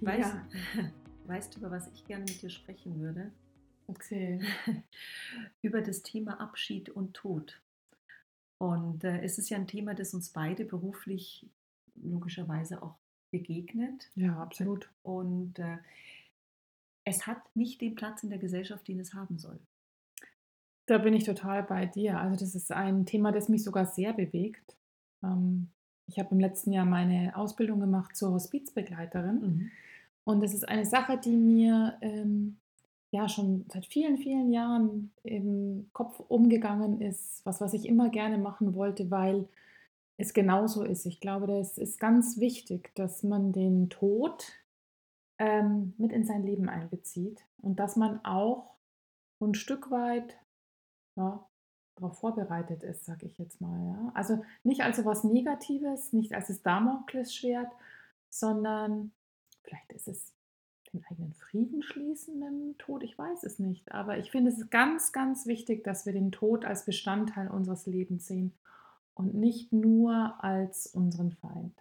Weißt, Ja, weißt du, über was ich gerne mit dir sprechen würde? erzähl. Über das Thema Abschied und Tod. Und äh, es ist ja ein Thema, das uns beide beruflich logischerweise auch begegnet. Ja, absolut. Und äh, es hat nicht den Platz in der Gesellschaft, den es haben soll. Da bin ich total bei dir. Also das ist ein Thema, das mich sogar sehr bewegt. Ähm, ich habe im letzten Jahr meine Ausbildung gemacht zur Hospizbegleiterin. Mhm. Und das ist eine Sache, die mir ähm, ja schon seit vielen, vielen Jahren im Kopf umgegangen ist, was, was ich immer gerne machen wollte, weil es genauso ist. Ich glaube, das ist ganz wichtig, dass man den Tod ähm, mit in sein Leben einbezieht und dass man auch ein Stück weit ja, darauf vorbereitet ist, sage ich jetzt mal. Ja? Also nicht als etwas Negatives, nicht als das Damoklesschwert, sondern vielleicht ist es den eigenen Frieden schließen mit dem Tod, ich weiß es nicht. Aber ich finde es ganz, ganz wichtig, dass wir den Tod als Bestandteil unseres Lebens sehen und nicht nur als unseren Feind.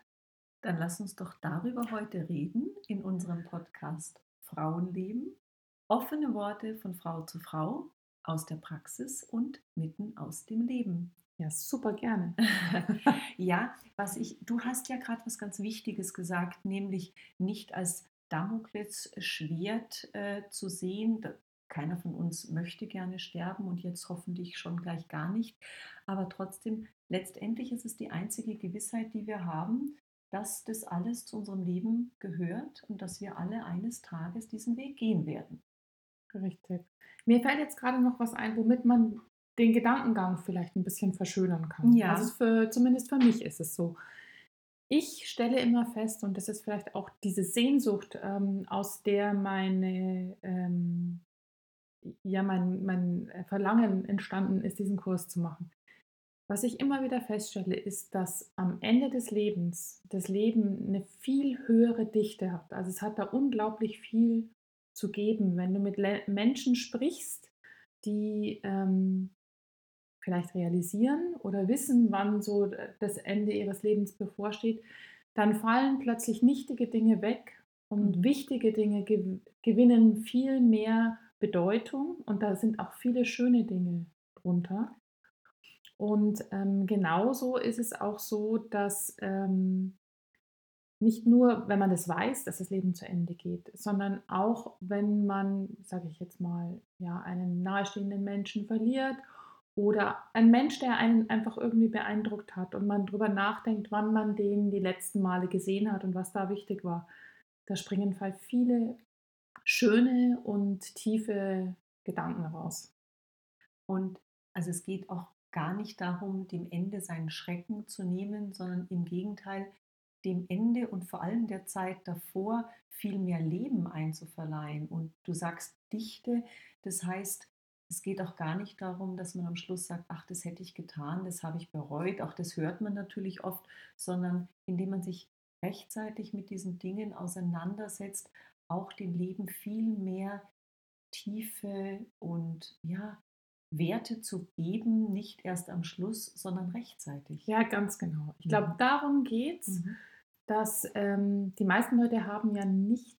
Dann lass uns doch darüber heute reden in unserem Podcast Frauenleben. Offene Worte von Frau zu Frau aus der Praxis und mitten aus dem Leben. Ja, super gerne. ja, was ich, du hast ja gerade was ganz Wichtiges gesagt, nämlich nicht als Damoklesschwert äh, zu sehen. Keiner von uns möchte gerne sterben und jetzt hoffentlich schon gleich gar nicht. Aber trotzdem, letztendlich ist es die einzige Gewissheit, die wir haben, dass das alles zu unserem Leben gehört und dass wir alle eines Tages diesen Weg gehen werden. Richtig. Mir fällt jetzt gerade noch was ein, womit man den Gedankengang vielleicht ein bisschen verschönern kann. Ja. Also für, zumindest für mich ist es so. Ich stelle immer fest, und das ist vielleicht auch diese Sehnsucht, ähm, aus der meine, ähm, ja, mein, mein Verlangen entstanden ist, diesen Kurs zu machen. Was ich immer wieder feststelle, ist, dass am Ende des Lebens das Leben eine viel höhere Dichte hat. Also es hat da unglaublich viel zu geben, wenn du mit Le Menschen sprichst, die ähm, vielleicht realisieren oder wissen, wann so das Ende ihres Lebens bevorsteht, dann fallen plötzlich nichtige Dinge weg und Mhm. wichtige Dinge gew gewinnen viel mehr Bedeutung und da sind auch viele schöne Dinge drunter. Und ähm, genauso ist es auch so, dass ähm, nicht nur, wenn man das weiß, dass das Leben zu Ende geht, sondern auch, wenn man, sage ich jetzt mal, ja, einen nahestehenden Menschen verliert oder ein Mensch, der einen einfach irgendwie beeindruckt hat und man drüber nachdenkt, wann man den die letzten Male gesehen hat und was da wichtig war. Da springen viele schöne und tiefe Gedanken raus. Und also es geht auch gar nicht darum, dem Ende seinen Schrecken zu nehmen, sondern im Gegenteil, dem Ende und vor allem der Zeit davor viel mehr Leben einzuverleihen. Und du sagst Dichte, das heißt, es geht auch gar nicht darum, dass man am Schluss sagt, ach, das hätte ich getan, das habe ich bereut, auch das hört man natürlich oft, sondern indem man sich rechtzeitig mit diesen Dingen auseinandersetzt, auch dem Leben viel mehr Tiefe und ja, Werte zu geben, nicht erst am Schluss, sondern rechtzeitig. Ja, ganz genau. Ich glaube, Mhm. darum geht es. Mhm. dass ähm, die meisten Leute haben ja nicht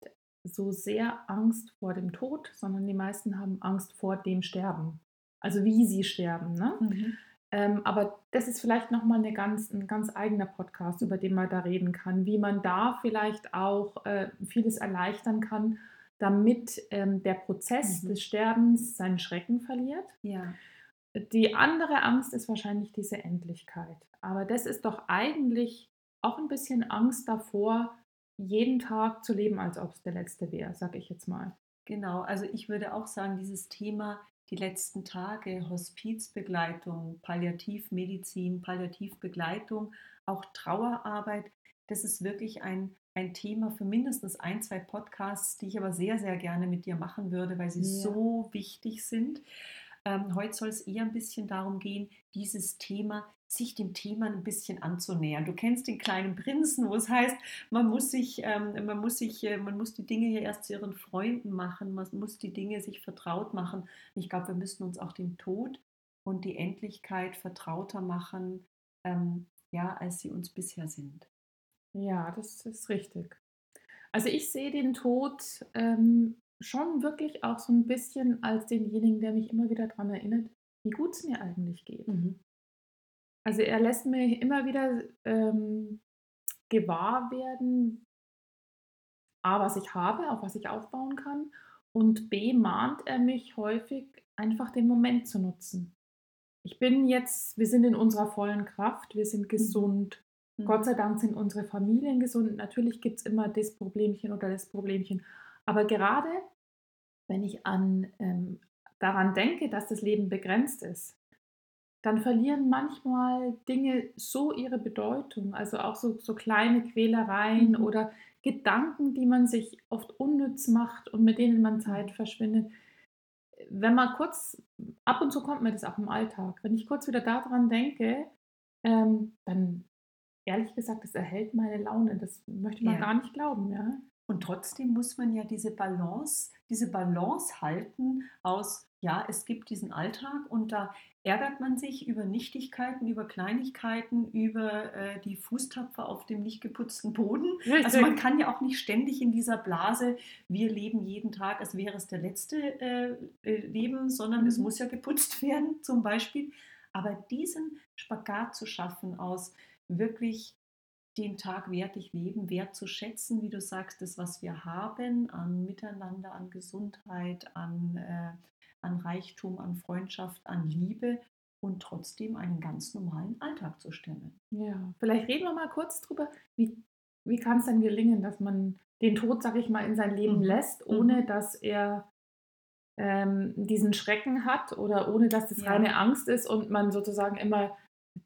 so sehr Angst vor dem Tod, sondern die meisten haben Angst vor dem Sterben. Also wie sie sterben. Ne? Mhm. Ähm, aber das ist vielleicht nochmal eine ganz, ein ganz eigener Podcast, über den man da reden kann, wie man da vielleicht auch äh, vieles erleichtern kann, damit ähm, der Prozess Mhm. des Sterbens seinen Schrecken verliert. Ja. Die andere Angst ist wahrscheinlich diese Endlichkeit. Aber das ist doch eigentlich auch ein bisschen Angst davor, jeden Tag zu leben, als ob es der letzte wäre, sag ich jetzt mal. Genau, also ich würde auch sagen, dieses Thema die letzten Tage, Hospizbegleitung, Palliativmedizin, Palliativbegleitung, auch Trauerarbeit, das ist wirklich ein, ein Thema für mindestens ein, zwei Podcasts, die ich aber sehr, sehr gerne mit dir machen würde, weil sie Ja. so wichtig sind. Ähm, heute soll es eher ein bisschen darum gehen, dieses Thema, sich dem Thema ein bisschen anzunähern. Du kennst den kleinen Prinzen, wo es heißt, man muss sich, ähm, man muss sich, äh, man muss die Dinge hier erst zu ihren Freunden machen, man muss die Dinge sich vertraut machen. Ich glaube, wir müssen uns auch den Tod und die Endlichkeit vertrauter machen, ähm, ja, als sie uns bisher sind. Ja, das ist richtig. Also, ich sehe den Tod, ähm, schon wirklich auch so 'n bisschen als denjenigen, der mich immer wieder dran erinnert, wie gut's mir eigentlich geht. Mhm. Also, er lässt mir immer wieder, ähm, gewahr werden A, was ich habe, auf was ich aufbauen kann und B, mahnt er mich häufig, einfach den Moment zu nutzen. Ich bin jetzt wir sind in unserer vollen Kraft, wir sind Mhm. gesund. Gott Mhm. sei Dank sind unsere Familien gesund. Natürlich gibt's immer das Problemchen oder das Problemchen. Aber gerade wenn ich an ähm, daran denke, dass das Leben begrenzt ist, dann verlieren manchmal Dinge so ihre Bedeutung, also auch so so kleine Quälereien Mhm. oder Gedanken, die man sich oft unnütz macht und mit denen man Zeit verschwendet. Wenn man kurz ab und zu kommt mir das auch im Alltag. Wenn ich kurz wieder da dran denke, ähm, dann ehrlich gesagt, das erhält meine Laune. Das möchte man Ja. gar nicht glauben, ja. Und trotzdem muss man ja diese Balance diese Balance halten aus, ja, es gibt diesen Alltag und da ärgert man sich über Nichtigkeiten, über Kleinigkeiten, über, äh, die Fußtapfer auf dem nicht geputzten Boden. Also, man Richtig. kann ja auch nicht ständig in dieser Blase wir leben jeden Tag, als wäre es der letzte, äh, äh, Leben, sondern es Mhm. muss ja geputzt werden zum Beispiel. Aber diesen Spagat zu schaffen aus wirklich den Tag wertig leben, wertzuschätzen, wie du sagst, das, was wir haben an Miteinander, an Gesundheit, an, äh an Reichtum, an Freundschaft, an Liebe und trotzdem einen ganz normalen Alltag zu stemmen. Ja, vielleicht reden wir mal kurz drüber, wie wie kann's denn gelingen, dass man den Tod, sage ich mal, in sein Leben Mhm. lässt, ohne Mhm. dass er, ähm, diesen Schrecken hat oder ohne dass das Ja. reine Angst ist und man sozusagen immer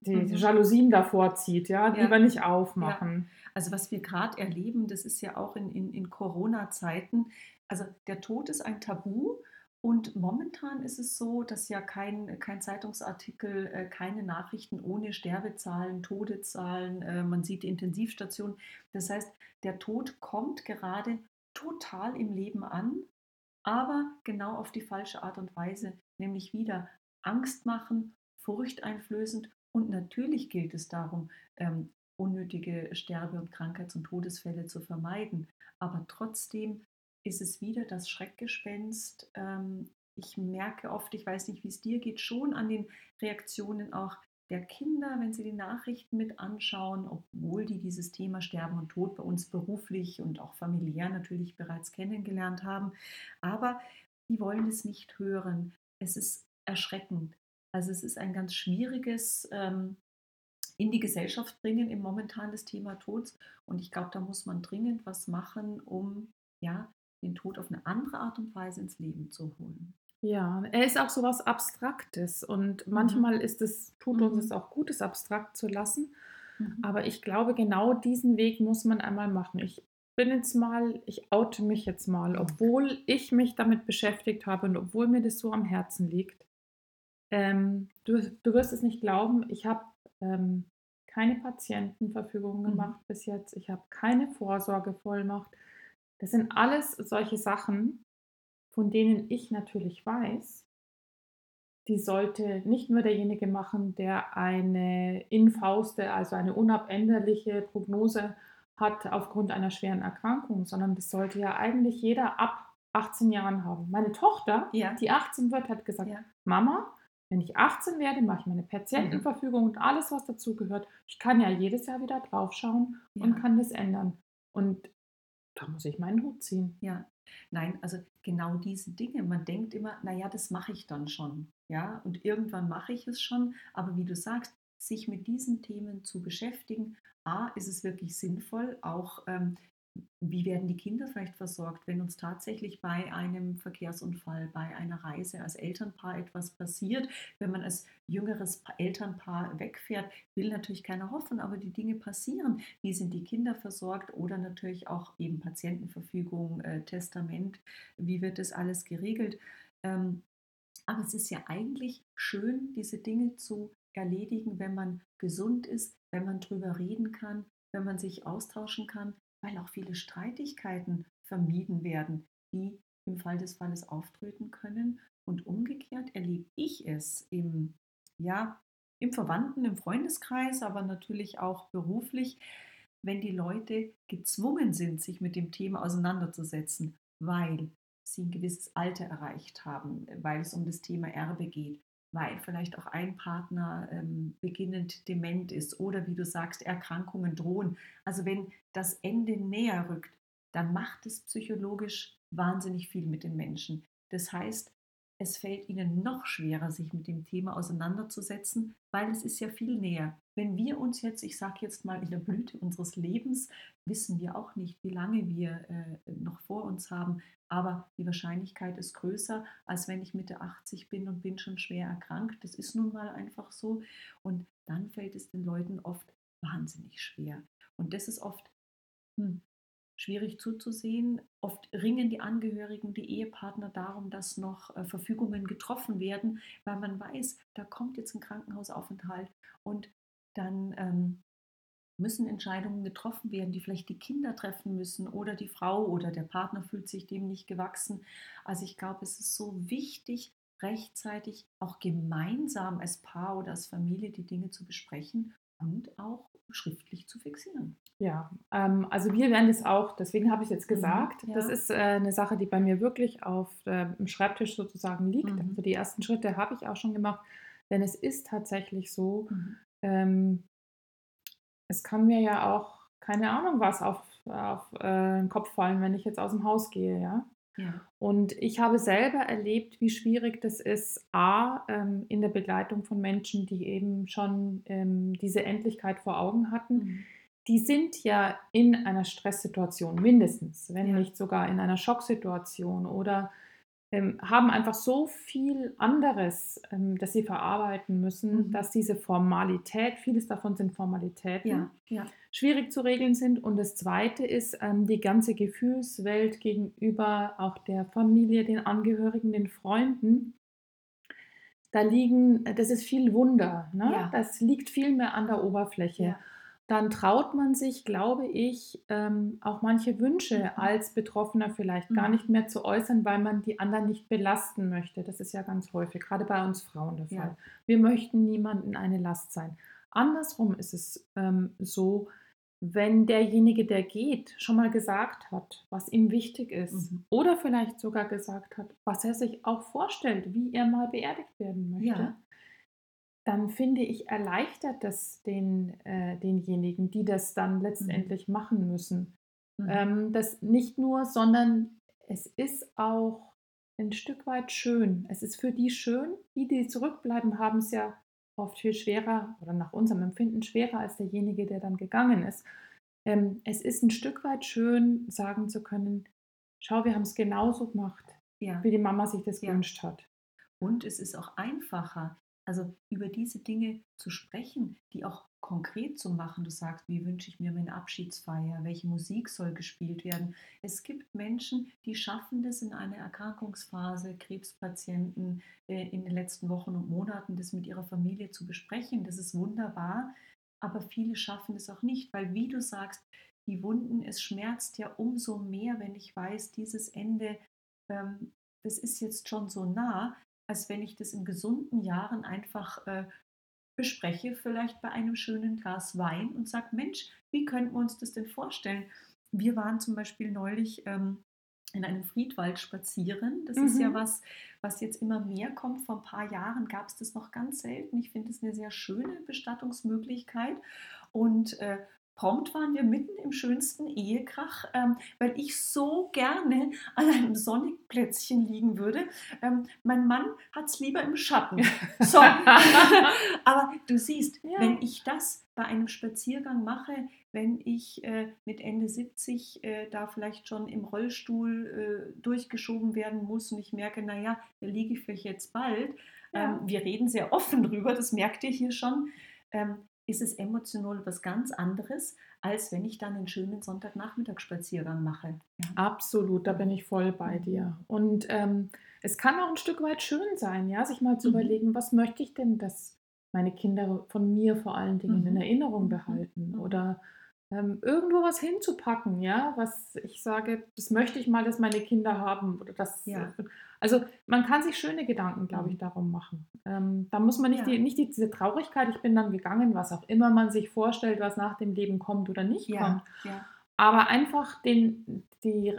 die Mhm. Jalousien davor zieht, ja, Ja. lieber nicht Ja. aufmachen. Also, was wir grad erleben, das ist ja auch in in in Corona-Zeiten also, der Tod ist ein Tabu und momentan ist es so, dass ja kein kein Zeitungsartikel, äh, keine Nachrichten ohne Sterbezahlen, Todeszahlen äh, man sieht die Intensivstationen. Das heißt, der Tod kommt gerade total im Leben an, aber genau auf die falsche Art und Weise, nämlich wieder Angst machen, furchteinflößend und natürlich gilt es darum, ähm, unnötige Sterbe und Krankheits und Todesfälle zu vermeiden. Aber trotzdem ist es wieder das Schreckgespenst. Ähm, ich merke oft, ich weiß nicht, wie's dir geht, schon an den Reaktionen auch der Kinder, wenn sie die Nachrichten mit anschauen, obwohl die dieses Thema Sterben und Tod bei uns beruflich und auch familiär natürlich bereits kennengelernt haben. Aber die wollen es nicht hören. Es ist erschreckend. Also, es ist ein ganz schwieriges, ähm, in die Gesellschaft bringen im momentan das Thema Tod. Und ich glaube, da muss man dringend was machen, um, ja, den Tod auf 'ne andere Art und Weise ins Leben zu holen. Ja, er ist auch so was Abstraktes und Mhm. manchmal ist es tut uns es Mhm. auch gut, es abstrakt zu lassen. Mhm. Aber ich glaube, genau diesen Weg muss man einmal machen. Ich bin jetzt mal ich oute mich jetzt mal, Mhm. obwohl ich mich damit beschäftigt habe und obwohl mir das so am Herzen liegt. Ähm, du du wirst es nicht glauben, ich habe, ähm, keine Patientenverfügung Mhm. gemacht bis jetzt. Ich habe keine Vorsorgevollmacht. Das sind alles solche Sachen, von denen ich natürlich weiß die sollte nicht nur derjenige machen, der eine infauste, also eine unabänderliche Prognose hat aufgrund einer schweren Erkrankung, sondern das sollte ja eigentlich jeder ab 18 Jahren haben. Meine Tochter, Ja. die 18 wird, hat gesagt: Ja. „Mama, wenn ich 18 werde, mache ich meine. Patientenverfügung und alles, was dazugehört. Ich kann ja jedes Jahr wieder draufschauen und Ja. kann das ändern.“ Und da muss ich meinen Hut ziehen. Ja. Nein, also, genau diese Dinge. Man denkt immer: „Na ja, das mache ich dann schon“, ja? Und irgendwann mache ich es schon. Aber wie du sagst, sich mit diesen Themen zu beschäftigen. A, ist es wirklich sinnvoll, auch, ähm, wie werden die Kinder vielleicht versorgt, wenn uns tatsächlich bei einem Verkehrsunfall, bei einer Reise als Elternpaar etwas passiert. Wenn man als jüngeres Pa Elternpaar wegfährt, will natürlich keiner hoffen, aber die Dinge passieren. Wie sind die Kinder versorgt oder natürlich auch eben Patientenverfügung, äh, Testament. Wie wird das alles geregelt? Ähm, aber es ist ja eigentlich schön, diese Dinge zu erledigen, wenn man gesund ist, wenn man drüber reden kann, wenn man sich austauschen kann, weil auch viele Streitigkeiten vermieden werden, die im Fall des Falles auftreten können. Und umgekehrt erlebe ich es im ja, im Verwandten im Freundeskreis, aber natürlich auch beruflich. wenn die Leute gezwungen sind, sich mit dem Thema auseinanderzusetzen, weil sie ein gewisses Alter erreicht haben, weil es um das Thema Erbe geht, weil vielleicht auch ein Partner ähm, beginnend dement ist oder wie du sagst, Erkrankungen drohen. Also wenn das Ende näher rückt, dann macht es psychologisch wahnsinnig viel mit den Menschen. Das heißt, es fällt ihnen noch schwerer, sich mit dem Thema auseinanderzusetzen, weil es ist ja viel näher. Wenn wir uns jetzt, ich sage jetzt mal in der Blüte unseres Lebens, wissen wir auch nicht, wie lange wir äh, noch vor uns haben, aber die Wahrscheinlichkeit ist größer, als wenn ich Mitte 80 bin und bin schon schwer erkrankt. Das ist nun mal einfach so. Und dann fällt es den Leuten oft wahnsinnig schwer. Und das ist oft, hm, schwierig zuzusehen. Oft ringen die Angehörigen, die Ehepartner darum, dass noch äh, Verfügungen getroffen werden, weil man weiß, da kommt jetzt ein Krankenhausaufenthalt und dann ähm, müssen Entscheidungen getroffen werden, die vielleicht die Kinder treffen müssen oder die Frau oder der Partner fühlt sich dem nicht gewachsen. Also ich glaube, es ist so wichtig, rechtzeitig auch gemeinsam als Paar oder als Familie die Dinge zu besprechen und auch schriftlich zu fixieren. Ja, ähm, also wir werden das auch, deswegen habe ich es jetzt mhm, gesagt, ja. das ist äh, eine Sache, die bei mir wirklich auf äh, dem Schreibtisch sozusagen liegt. Mhm. Also die ersten Schritte habe ich auch schon gemacht, denn es ist tatsächlich so, mhm. ähm, es kann mir ja auch, keine Ahnung, was auf, auf äh, den Kopf fallen, wenn ich jetzt aus dem Haus gehe, ja. Ja. Und ich habe selber erlebt, wie schwierig das ist, a, ähm, in der Begleitung von Menschen, die eben schon ähm, diese Endlichkeit vor Augen hatten. Mhm. Die sind ja in einer Stresssituation mindestens, wenn ja. nicht sogar in einer Schocksituation oder ähm, haben einfach so viel anderes, ähm, das sie verarbeiten müssen, mhm. dass diese Formalität, vieles davon sind Formalitäten, ja, ja. schwierig zu regeln sind. Und das Zweite ist ähm, die ganze Gefühlswelt gegenüber auch der Familie, den Angehörigen, den Freunden. Da liegen, das ist viel Wunder, ne? Ja. das liegt viel mehr an der Oberfläche dann traut man sich, glaube ich, ähm, auch manche Wünsche mhm. als Betroffener vielleicht mhm. gar nicht mehr zu äußern, weil man die anderen nicht belasten möchte. Das ist ja ganz häufig, gerade bei uns Frauen der Fall. Ja. Wir möchten niemandem eine Last sein. Andersrum ist es ähm, so, wenn derjenige, der geht, schon mal gesagt hat, was ihm wichtig ist mhm. oder vielleicht sogar gesagt hat, was er sich auch vorstellt, wie er mal beerdigt werden möchte, ja dann finde ich, erleichtert das den, äh, denjenigen, die das dann mhm. letztendlich mhm. machen müssen. Mhm. Ähm, das nicht nur, sondern es ist auch ein Stück weit schön. Es ist für die schön, die, die zurückbleiben, haben es ja oft viel schwerer oder nach unserem Empfinden schwerer als derjenige, der dann gegangen ist. Ähm, es ist ein Stück weit schön, sagen zu können, schau, wir haben es genauso gemacht, ja. wie die Mama sich das ja. gewünscht hat. Und es ist auch einfacher, also über diese Dinge zu sprechen, die auch konkret zu machen. Du sagst, wie wünsche ich mir meine Abschiedsfeier? Welche Musik soll gespielt werden? Es gibt Menschen, die schaffen das in einer Erkrankungsphase, Krebspatienten äh, in den letzten Wochen und Monaten, das mit ihrer Familie zu besprechen. Das ist wunderbar. Aber viele schaffen es auch nicht, weil, wie du sagst, die Wunden, es schmerzt ja umso mehr, wenn ich weiß, dieses Ende, ähm, das ist jetzt schon so nah, als wenn ich das in gesunden Jahren einfach äh, bespreche, vielleicht bei einem schönen Glas Wein und sage, Mensch, wie könnten wir uns das denn vorstellen? Wir waren zum Beispiel neulich ähm, in einem Friedwald spazieren. Das mhm. ist ja mhm. was, was jetzt immer mehr kommt. Vor ein paar Jahren gab es das noch ganz selten. Ich finde es eine sehr schöne Bestattungsmöglichkeit. Und äh, Prompt waren wir mitten im schönsten Ehekrach, ähm, weil ich so gerne an einem sonnigen Plätzchen liegen würde. Ähm, mein Mann hat es lieber im Schatten. So. Aber du siehst, ja. wenn ich das bei einem Spaziergang mache, wenn ich äh, mit Ende 70 äh, da vielleicht schon im Rollstuhl äh, durchgeschoben werden muss und ich merke, naja, da liege ich vielleicht jetzt bald. Ja. Ähm, wir reden sehr offen drüber, das merkt ihr hier schon. Ähm, ist es emotional was ganz anderes, als wenn ich dann einen schönen Sonntagnachmittagsspaziergang mache. Ja. Absolut, da bin ich voll bei mhm. dir. Und ähm, es kann auch ein Stück weit schön sein, ja, sich mal zu mhm. überlegen, was möchte ich denn, dass meine Kinder von mir vor allen Dingen mhm. in Erinnerung mhm. behalten mhm. oder ähm, irgendwo was hinzupacken, ja, was ich sage, das möchte ich mal, dass meine Kinder haben oder das. Ja. Also man kann sich schöne Gedanken, glaube ich, Mhm. darum machen. Ähm, da muss man nicht, die, Ja. nicht die, diese Traurigkeit, ich bin dann gegangen, was auch immer man sich vorstellt, was nach dem Leben kommt oder nicht kommt. Ja, ja. Aber einfach den, die,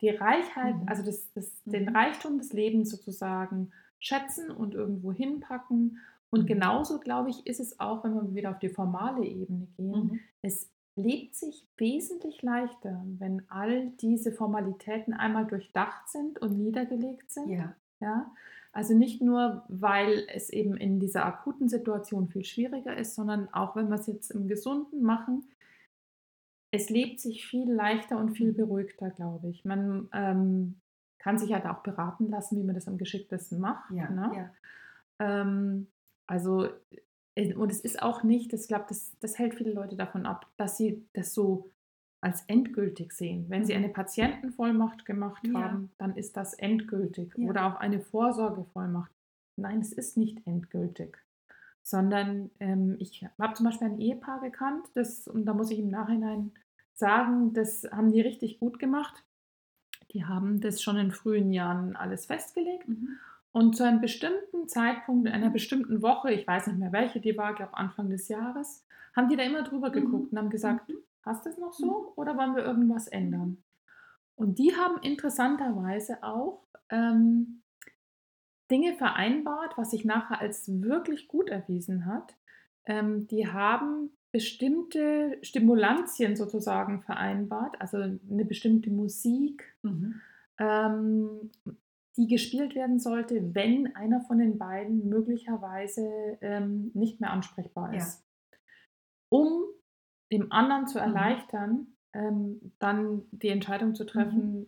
die Reichheit, Mhm. also das, das, den Mhm. Reichtum des Lebens sozusagen schätzen und irgendwo hinpacken. Und Mhm. genauso, glaube ich, ist es auch, wenn wir wieder auf die formale Ebene gehen. Mhm. Es lebt sich wesentlich leichter, wenn all diese Formalitäten einmal durchdacht sind und niedergelegt sind. Ja. Ja? Also nicht nur, weil es eben in dieser akuten Situation viel schwieriger ist, sondern auch wenn wir es jetzt im Gesunden machen, es lebt sich viel leichter und viel Mhm. beruhigter, glaube ich. Man ähm, kann sich halt auch beraten lassen, wie man das am geschicktesten macht. Ja, ne? ja. Ähm, also, und es ist auch nicht, ich glaube, das, das hält viele Leute davon ab, dass sie das so als endgültig sehen. Wenn sie Mhm. eine Patientenvollmacht gemacht Ja. haben, dann ist das endgültig. Ja. Oder auch eine Vorsorgevollmacht. Nein, es ist nicht endgültig. Sondern ähm, ich habe zum Beispiel ein Ehepaar gekannt, das, und da muss ich im Nachhinein sagen, das haben die richtig gut gemacht. Die haben das schon in frühen Jahren alles festgelegt. Mhm. Und zu einem bestimmten Zeitpunkt, in einer bestimmten Woche, ich weiß nicht mehr welche die war, glaube Anfang des Jahres, haben die da immer drüber Mhm. geguckt und haben gesagt, Mhm. passt es noch so oder wollen wir irgendwas ändern? Und die haben interessanterweise auch ähm, Dinge vereinbart, was sich nachher als wirklich gut erwiesen hat. Ähm, die haben bestimmte Stimulantien sozusagen vereinbart, also eine bestimmte Musik, Mhm. ähm, die gespielt werden sollte, wenn einer von den beiden möglicherweise ähm, nicht mehr ansprechbar Ja. ist. Um dem anderen zu Mhm. erleichtern, ähm, dann die Entscheidung zu treffen,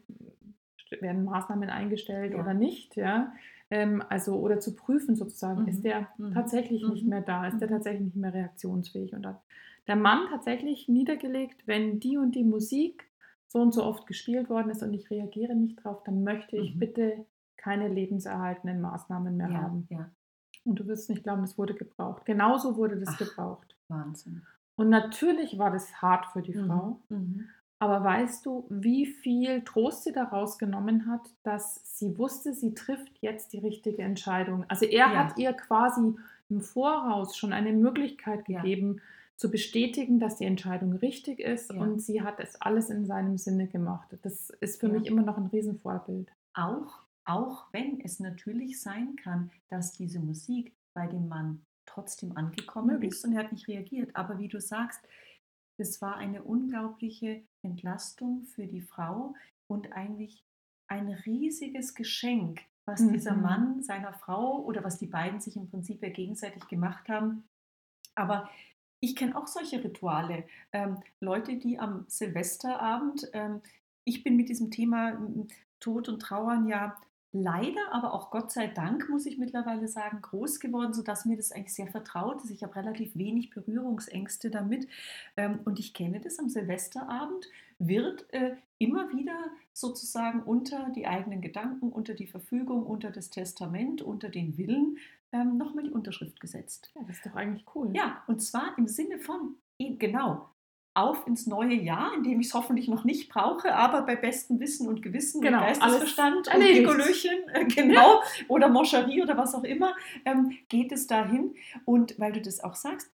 werden Maßnahmen eingestellt Ja. oder nicht, ja. Ähm, also, oder zu prüfen sozusagen, Mhm. ist der Mhm. tatsächlich nicht Mhm. mehr da, ist der Mhm. tatsächlich nicht mehr reaktionsfähig. Und hat der Mann tatsächlich niedergelegt, wenn die und die Musik so und so oft gespielt worden ist und ich reagiere nicht drauf, dann möchte ich Mhm. bitte keine lebenserhaltenden Maßnahmen mehr Ja, haben. ja. Und du wirst nicht glauben, das wurde gebraucht. Genauso wurde das Ach. gebraucht. Wahnsinn. Und natürlich war das hart für die Mhm. Frau. Mhm. Aber weißt du, wie viel Trost sie daraus genommen hat, dass sie wusste, sie trifft jetzt die richtige Entscheidung? Also er Ja. hat ihr quasi im Voraus schon eine Möglichkeit Ja. gegeben, zu bestätigen, dass die Entscheidung richtig ist Ja. und sie hat es alles in seinem Sinne gemacht. Das ist für Ja. mich immer noch ein Riesenvorbild. Auch, auch wenn es natürlich sein kann, dass diese Musik bei dem Mann trotzdem angekommen Möglich. ist und er hat nicht reagiert. Aber wie du sagst, es war eine unglaubliche Entlastung für die Frau und eigentlich ein riesiges Geschenk, was dieser Mhm. Mann seiner Frau oder was die beiden sich im Prinzip ja gegenseitig gemacht haben. Aber ich kenne auch solche Rituale. Ähm, Leute, die am Silvesterabend, ähm, ich bin mit diesem Thema Tod und Trauern ja leider, aber auch Gott sei Dank, muss ich mittlerweile sagen, groß geworden, sodass mir das eigentlich sehr vertraut ist. Ich habe relativ wenig Berührungsängste damit. Ähm, und ich kenne das am Silvesterabend, wird äh, immer wieder sozusagen unter die eigenen Gedanken, unter die Verfügung, unter das Testament, unter den Willen ähm, nochmal die Unterschrift gesetzt. Ja, das ist doch eigentlich cool. Ja, und zwar im Sinne von, genau, auf ins neue Jahr, in dem ich es hoffentlich noch nicht brauche, aber bei bestem Wissen und Gewissen Genau, und Geistesverstand und. Pikolöchen, äh, genau, oder Moscherie oder was auch immer, ähm, geht es dahin. Und weil du das auch sagst,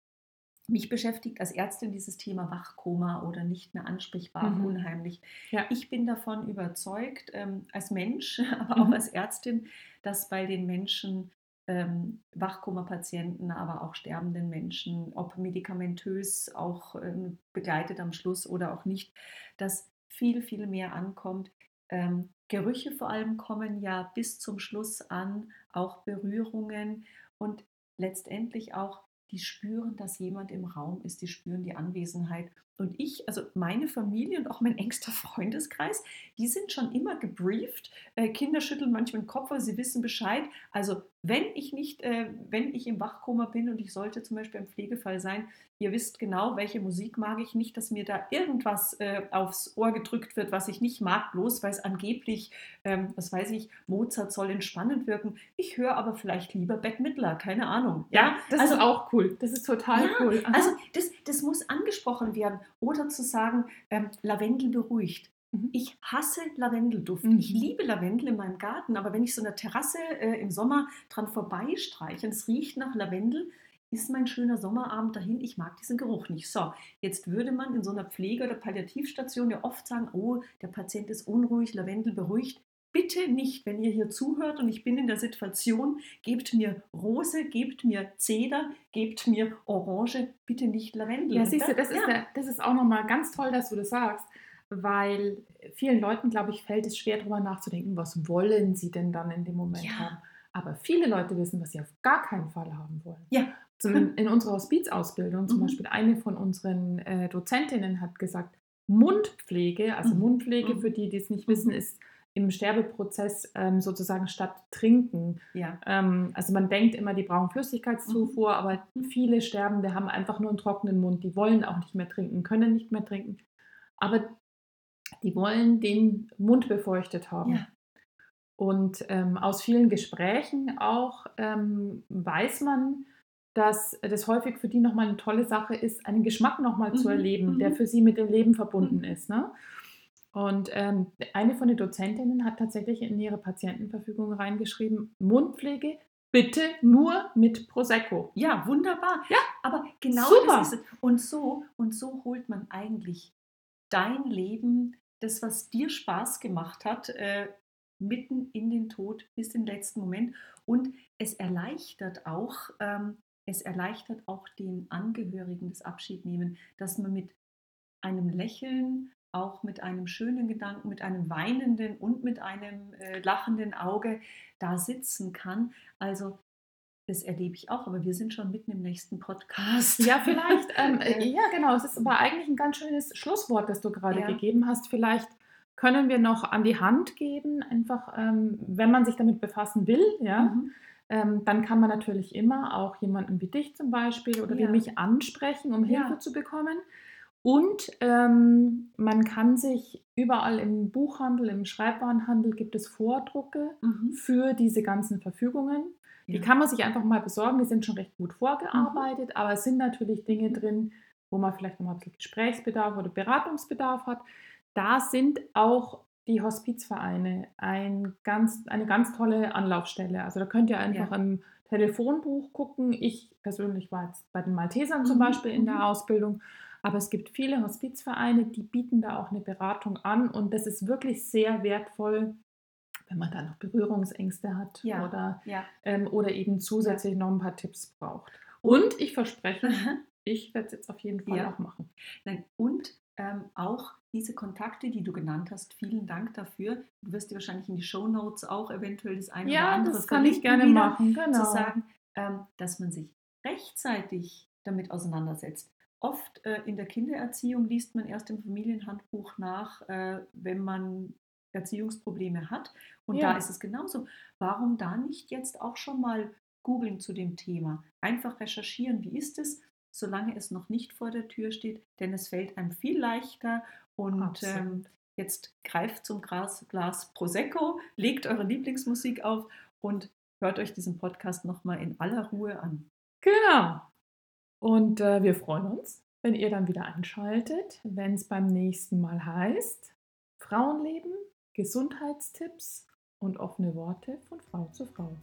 mich beschäftigt als Ärztin dieses Thema Wachkoma oder nicht mehr ansprechbar, Mhm. unheimlich. Ja. Ich bin davon überzeugt, ähm, als Mensch, aber auch Mhm. als Ärztin, dass bei den Menschen ähm, Wachkoma-Patienten, aber auch sterbenden Menschen, ob medikamentös auch ähm, begleitet am Schluss oder auch nicht, dass viel, viel mehr ankommt. Ähm, Gerüche vor allem kommen ja bis zum Schluss an, auch Berührungen und letztendlich auch, die spüren, dass jemand im Raum ist, die spüren die Anwesenheit. Und ich, also meine Familie und auch mein engster Freundeskreis, die sind schon immer gebrieft. Äh, Kinder schütteln manchmal den Kopf, aber sie wissen Bescheid. Also wenn ich nicht, äh, wenn ich im Wachkoma bin und ich sollte zum Beispiel im Pflegefall sein, ihr wisst genau, welche Musik mag ich nicht, dass mir da irgendwas äh, aufs Ohr gedrückt wird, was ich nicht mag, bloß weil es angeblich, ähm, was weiß ich, Mozart soll entspannend wirken. Ich höre aber vielleicht lieber Bette Midler, keine Ahnung. Ja, das also ist auch cool. Das ist total Ja, cool. Aha. also das, das muss angesprochen werden. Oder zu sagen, ähm, Lavendel beruhigt. Mhm. Ich hasse Lavendelduft. Mhm. Ich liebe Lavendel in meinem Garten, aber wenn ich so eine Terrasse äh, im Sommer dran vorbeistreiche und es riecht nach Lavendel, ist mein schöner Sommerabend dahin. Ich mag diesen Geruch nicht. So, jetzt würde man in so einer Pflege- oder Palliativstation ja oft sagen, oh, der Patient ist unruhig, Lavendel beruhigt. Bitte nicht, wenn ihr hier zuhört und ich bin in der Situation, gebt mir Rose, gebt mir Zeder, gebt mir Orange, bitte nicht Lavendel. Ja, siehst du, das, ja. ist, der, das ist auch nochmal ganz toll, dass du das sagst weil vielen Leuten, glaube ich, fällt es schwer, darüber nachzudenken, was wollen sie denn dann in dem Moment ja. haben. Aber viele Leute wissen, was sie auf gar keinen Fall haben wollen. Ja. Zum, in unserer Hospizausbildung zum mhm. Beispiel eine von unseren äh, Dozentinnen hat gesagt, Mundpflege, also mhm. Mundpflege, mhm. für die, die es nicht wissen, mhm. ist im Sterbeprozess ähm, sozusagen statt Trinken. Ja. Ähm, also man denkt immer, die brauchen Flüssigkeitszufuhr, mhm. aber mhm. viele Sterbende haben einfach nur einen trockenen Mund. Die wollen auch nicht mehr trinken, können nicht mehr trinken. Aber die wollen den Mund befeuchtet haben. Ja. Und ähm, aus vielen Gesprächen auch ähm, weiß man, dass das häufig für die nochmal eine tolle Sache ist, einen Geschmack nochmal mhm. zu erleben, der mhm. für sie mit dem Leben verbunden mhm. ist. Ne? Und ähm, eine von den Dozentinnen hat tatsächlich in ihre Patientenverfügung reingeschrieben, Mundpflege bitte nur mit Prosecco. Ja, wunderbar. Ja, aber genau Super. das ist es. Und so, und so holt man eigentlich dein Leben das, was dir Spaß gemacht hat, äh, mitten in den Tod bis den letzten Moment. Und es erleichtert auch, ähm, es erleichtert auch den Angehörigen das Abschiednehmen, dass man mit einem Lächeln, auch mit einem schönen Gedanken, mit einem weinenden und mit einem äh, lachenden Auge da sitzen kann. Also das erlebe ich auch, aber wir sind schon mitten im nächsten Podcast. Ja, vielleicht. Ähm, äh, ja, genau. Es ist aber eigentlich ein ganz schönes Schlusswort, das du gerade ja. gegeben hast. Vielleicht können wir noch an die Hand geben, einfach, ähm, wenn man sich damit befassen will, ja. Mhm. Ähm, dann kann man natürlich immer auch jemanden wie dich zum Beispiel oder ja. wie mich ansprechen, um Hilfe zu bekommen. Und ähm, man kann sich überall im Buchhandel, im Schreibwarenhandel gibt es Vordrucke mhm. für diese ganzen Verfügungen. Die kann man sich einfach mal besorgen, die sind schon recht gut vorgearbeitet, mhm. aber es sind natürlich Dinge drin, wo man vielleicht noch mal ein bisschen Gesprächsbedarf oder Beratungsbedarf hat. Da sind auch die Hospizvereine ein ganz, eine ganz tolle Anlaufstelle. Also da könnt ihr einfach ja. im Telefonbuch gucken. Ich persönlich war jetzt bei den Maltesern mhm. zum Beispiel in der mhm. Ausbildung, aber es gibt viele Hospizvereine, die bieten da auch eine Beratung an und das ist wirklich sehr wertvoll, wenn man da noch Berührungsängste hat ja, oder, ja. ähm, oder eben zusätzlich ja. noch ein paar Tipps braucht. Und ich verspreche, ich werde es jetzt auf jeden Fall auch machen. Nein, und ähm, auch diese Kontakte, die du genannt hast, vielen Dank dafür. Du wirst dir wahrscheinlich in die Show Notes auch eventuell das eine ja, oder andere das kann ich gerne machen, genau. zu sagen, ähm, dass man sich rechtzeitig damit auseinandersetzt. Oft äh, in der Kindererziehung liest man erst im Familienhandbuch nach, äh, wenn man Erziehungsprobleme hat. Und ja. da ist es genauso. Warum da nicht jetzt auch schon mal googeln zu dem Thema? Einfach recherchieren, wie ist es, solange es noch nicht vor der Tür steht, denn es fällt einem viel leichter. Und ähm, jetzt greift zum Glas, Glas Prosecco, legt eure Lieblingsmusik auf und hört euch diesen Podcast nochmal in aller Ruhe an. Genau. Und äh, wir freuen uns, wenn ihr dann wieder einschaltet, wenn es beim nächsten Mal heißt, Frauenleben Gesundheitstipps und offene Worte von Frau zu Frau.